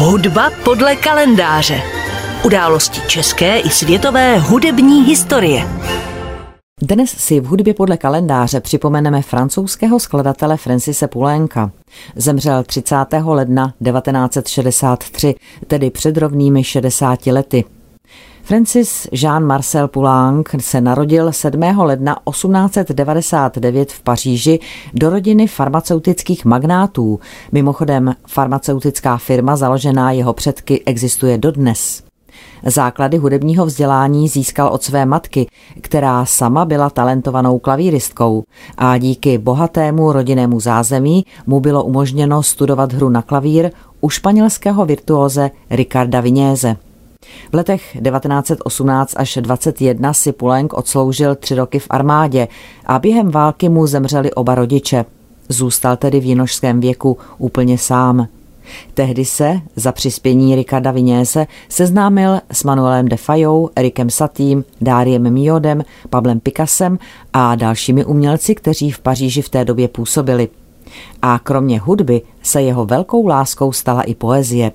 Hudba podle kalendáře. Události české i světové hudební historie. Dnes si v hudbě podle kalendáře připomeneme francouzského skladatele Francise Poulenka. Zemřel 30. ledna 1963, tedy před rovnými 60 lety. Francis Jean-Marcel Poulenc se narodil 7. ledna 1899 v Paříži do rodiny farmaceutických magnátů. Mimochodem, farmaceutická firma založená jeho předky existuje dodnes. Základy hudebního vzdělání získal od své matky, která sama byla talentovanou klavíristkou a díky bohatému rodinnému zázemí mu bylo umožněno studovat hru na klavír u španělského virtuóze Ricarda Viněze. V letech 1918 až 21 si Pulenk odsloužil tři roky v armádě a během války mu zemřeli oba rodiče. Zůstal tedy v jinožském věku úplně sám. Tehdy se, za přispění Ricarda Viněse, seznámil s Manuelem de Fajou, Erikem Satým, Dáriem Miodem, Pablem Picassem a dalšími umělci, kteří v Paříži v té době působili. A kromě hudby se jeho velkou láskou stala i poezie.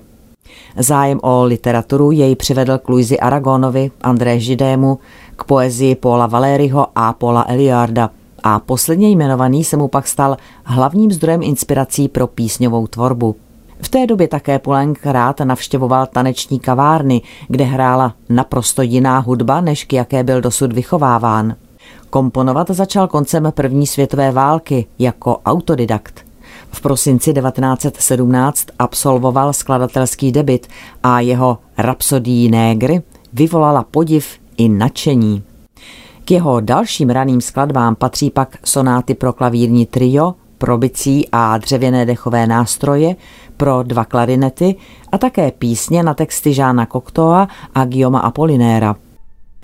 Zájem o literaturu jej přivedl k Luizi Aragonovi, André Židému, k poezii Paula Valéryho a Paula Eliarda a posledně jmenovaný se mu pak stal hlavním zdrojem inspirací pro písňovou tvorbu. V té době také Poulenc rád navštěvoval taneční kavárny, kde hrála naprosto jiná hudba, než k jaké byl dosud vychováván. Komponovat začal koncem první světové války jako autodidakt. V prosinci 1917 absolvoval skladatelský debit a jeho Rapsodii Négry vyvolala podiv i nadšení. K jeho dalším raným skladbám patří pak sonáty pro klavírní trio, pro bicí a dřevěné dechové nástroje, pro dva klarinety a také písně na texty Žána Koktoa a Guillaume Apolinéra.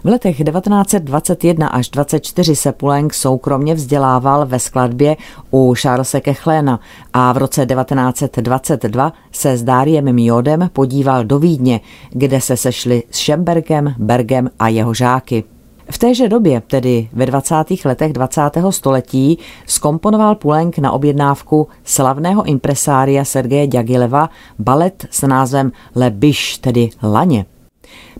V letech 1921 až 24 se Poulenc soukromně vzdělával ve skladbě u Charlesa Kechléna a v roce 1922 se s Dáriem Miodem podíval do Vídně, kde se sešli s Schembergem, Bergem a jeho žáky. V téže době, tedy ve 20. letech 20. století, skomponoval Pulenk na objednávku slavného impresária Sergeje Djagileva balet s názvem Le Biche, tedy Laně.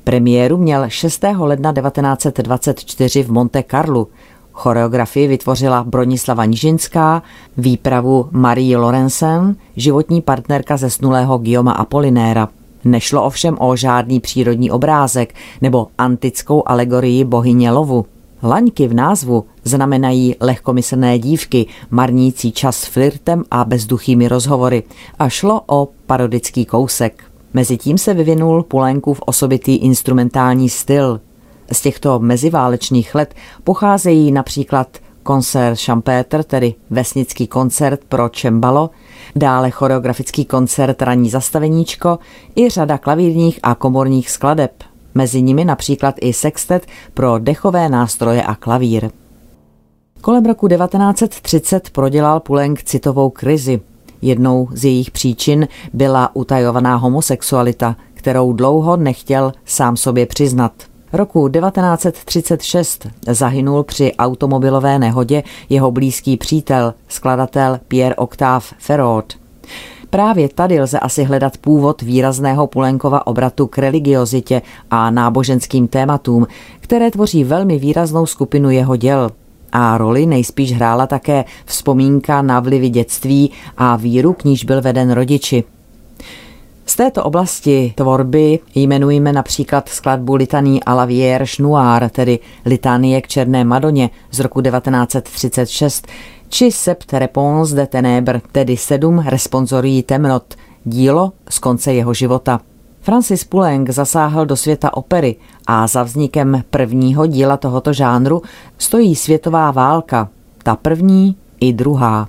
Premiéru měl 6. ledna 1924 v Monte Carlo. Choreografii vytvořila Bronislava Nižinská, výpravu Marie Lorenzen, životní partnerka zesnulého Guillaume Apolinéra. Nešlo ovšem o žádný přírodní obrázek nebo antickou alegorii bohyně lovu. Laňky v názvu znamenají lehkomyslné dívky, marnící čas flirtem a bezduchými rozhovory a šlo o parodický kousek. Mezitím se vyvinul Pulenkův osobitý instrumentální styl. Z těchto meziválečných let pocházejí například koncert Champêtre, tedy vesnický koncert pro čembalo, dále choreografický koncert Ranní zastaveníčko i řada klavírních a komorních skladeb. Mezi nimi například i sextet pro dechové nástroje a klavír. Kolem roku 1930 prodělal Pulenk citovou krizi. Jednou z jejich příčin byla utajovaná homosexualita, kterou dlouho nechtěl sám sobě přiznat. Roku 1936 zahynul při automobilové nehodě jeho blízký přítel, skladatel Pierre Octave Ferraud. Právě tady lze asi hledat původ výrazného Pulenkova obratu k religiozitě a náboženským tématům, které tvoří velmi výraznou skupinu jeho děl a roli nejspíš hrála také vzpomínka na vlivy dětství a víru, k níž byl veden rodiči. Z této oblasti tvorby jmenujeme například skladbu litaný a la Vierge Noir, tedy Litanie k Černé Madoně z roku 1936, či Sept Réponse de Ténèbres, tedy sedm responsorií temnot, dílo z konce jeho života. Francis Poulenc zasáhl do světa opery a za vznikem prvního díla tohoto žánru stojí světová válka, ta první i druhá.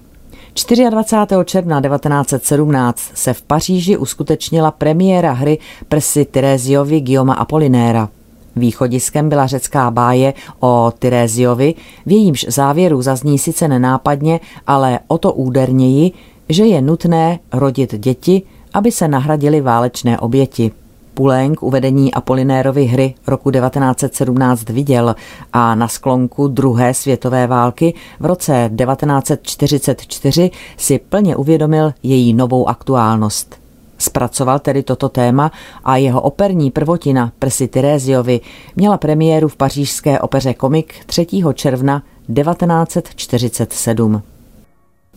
24. června 1917 se v Paříži uskutečnila premiéra hry Prsy Tyreziovi Guillaume Apolinéra. Východiskem byla řecká báje o Tyreziovi, v jejímž závěru zazní sice nenápadně, ale o to úderněji, že je nutné rodit děti, aby se nahradily válečné oběti. Pulenk uvedení Apolinérovy hry roku 1917 viděl a na sklonku druhé světové války v roce 1944 si plně uvědomil její novou aktuálnost. Zpracoval tedy toto téma a jeho operní prvotina Prsi Tyreziovi měla premiéru v pařížské opeře Komik 3. června 1947.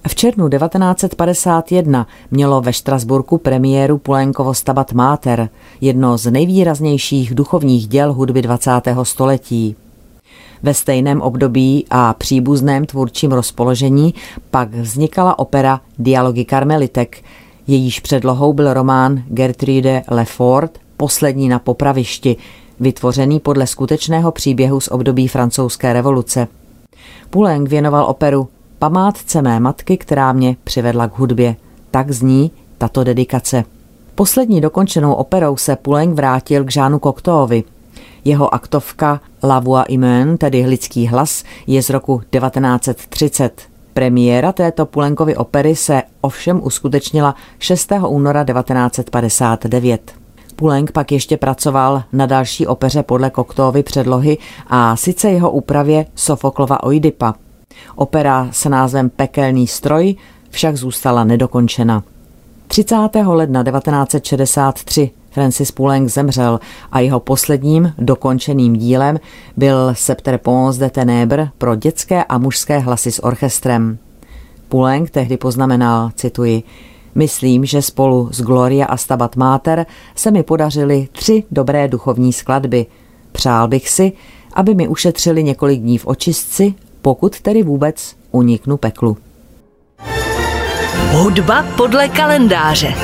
V červnu 1951 mělo ve Štrasburku premiéru Pulenkovo Stabat Mater, jedno z nejvýraznějších duchovních děl hudby 20. století. Ve stejném období a příbuzném tvůrčím rozpoložení pak vznikala opera Dialogy karmelitek, jejíž předlohou byl román Gertrude Lefort Poslední na popravišti, vytvořený podle skutečného příběhu z období francouzské revoluce. Poulenc věnoval operu Památce mé matky, která mě přivedla k hudbě. Tak zní tato dedikace. Poslední dokončenou operou se Poulenc vrátil k Žánu Koktoovi. Jeho aktovka La Voix Humaine, tedy lidský hlas, je z roku 1930. Premiéra této Pulenkovy opery se ovšem uskutečnila 6. února 1959. Pulenk pak ještě pracoval na další opeře podle Koktovy předlohy a sice jeho úpravě Sofoklova Oidipa. Opera s názvem Pekelný stroj však zůstala nedokončena. 30. ledna 1963 Francis Poulenc zemřel a jeho posledním dokončeným dílem byl Septer Pons de Ténèbres pro dětské a mužské hlasy s orchestrem. Poulenc tehdy poznamenal, cituji, Myslím, že spolu s Gloria a Stabat Mater se mi podařily tři dobré duchovní skladby. Přál bych si, aby mi ušetřili několik dní v očistci, pokud tedy vůbec uniknu peklu. Hudba podle kalendáře.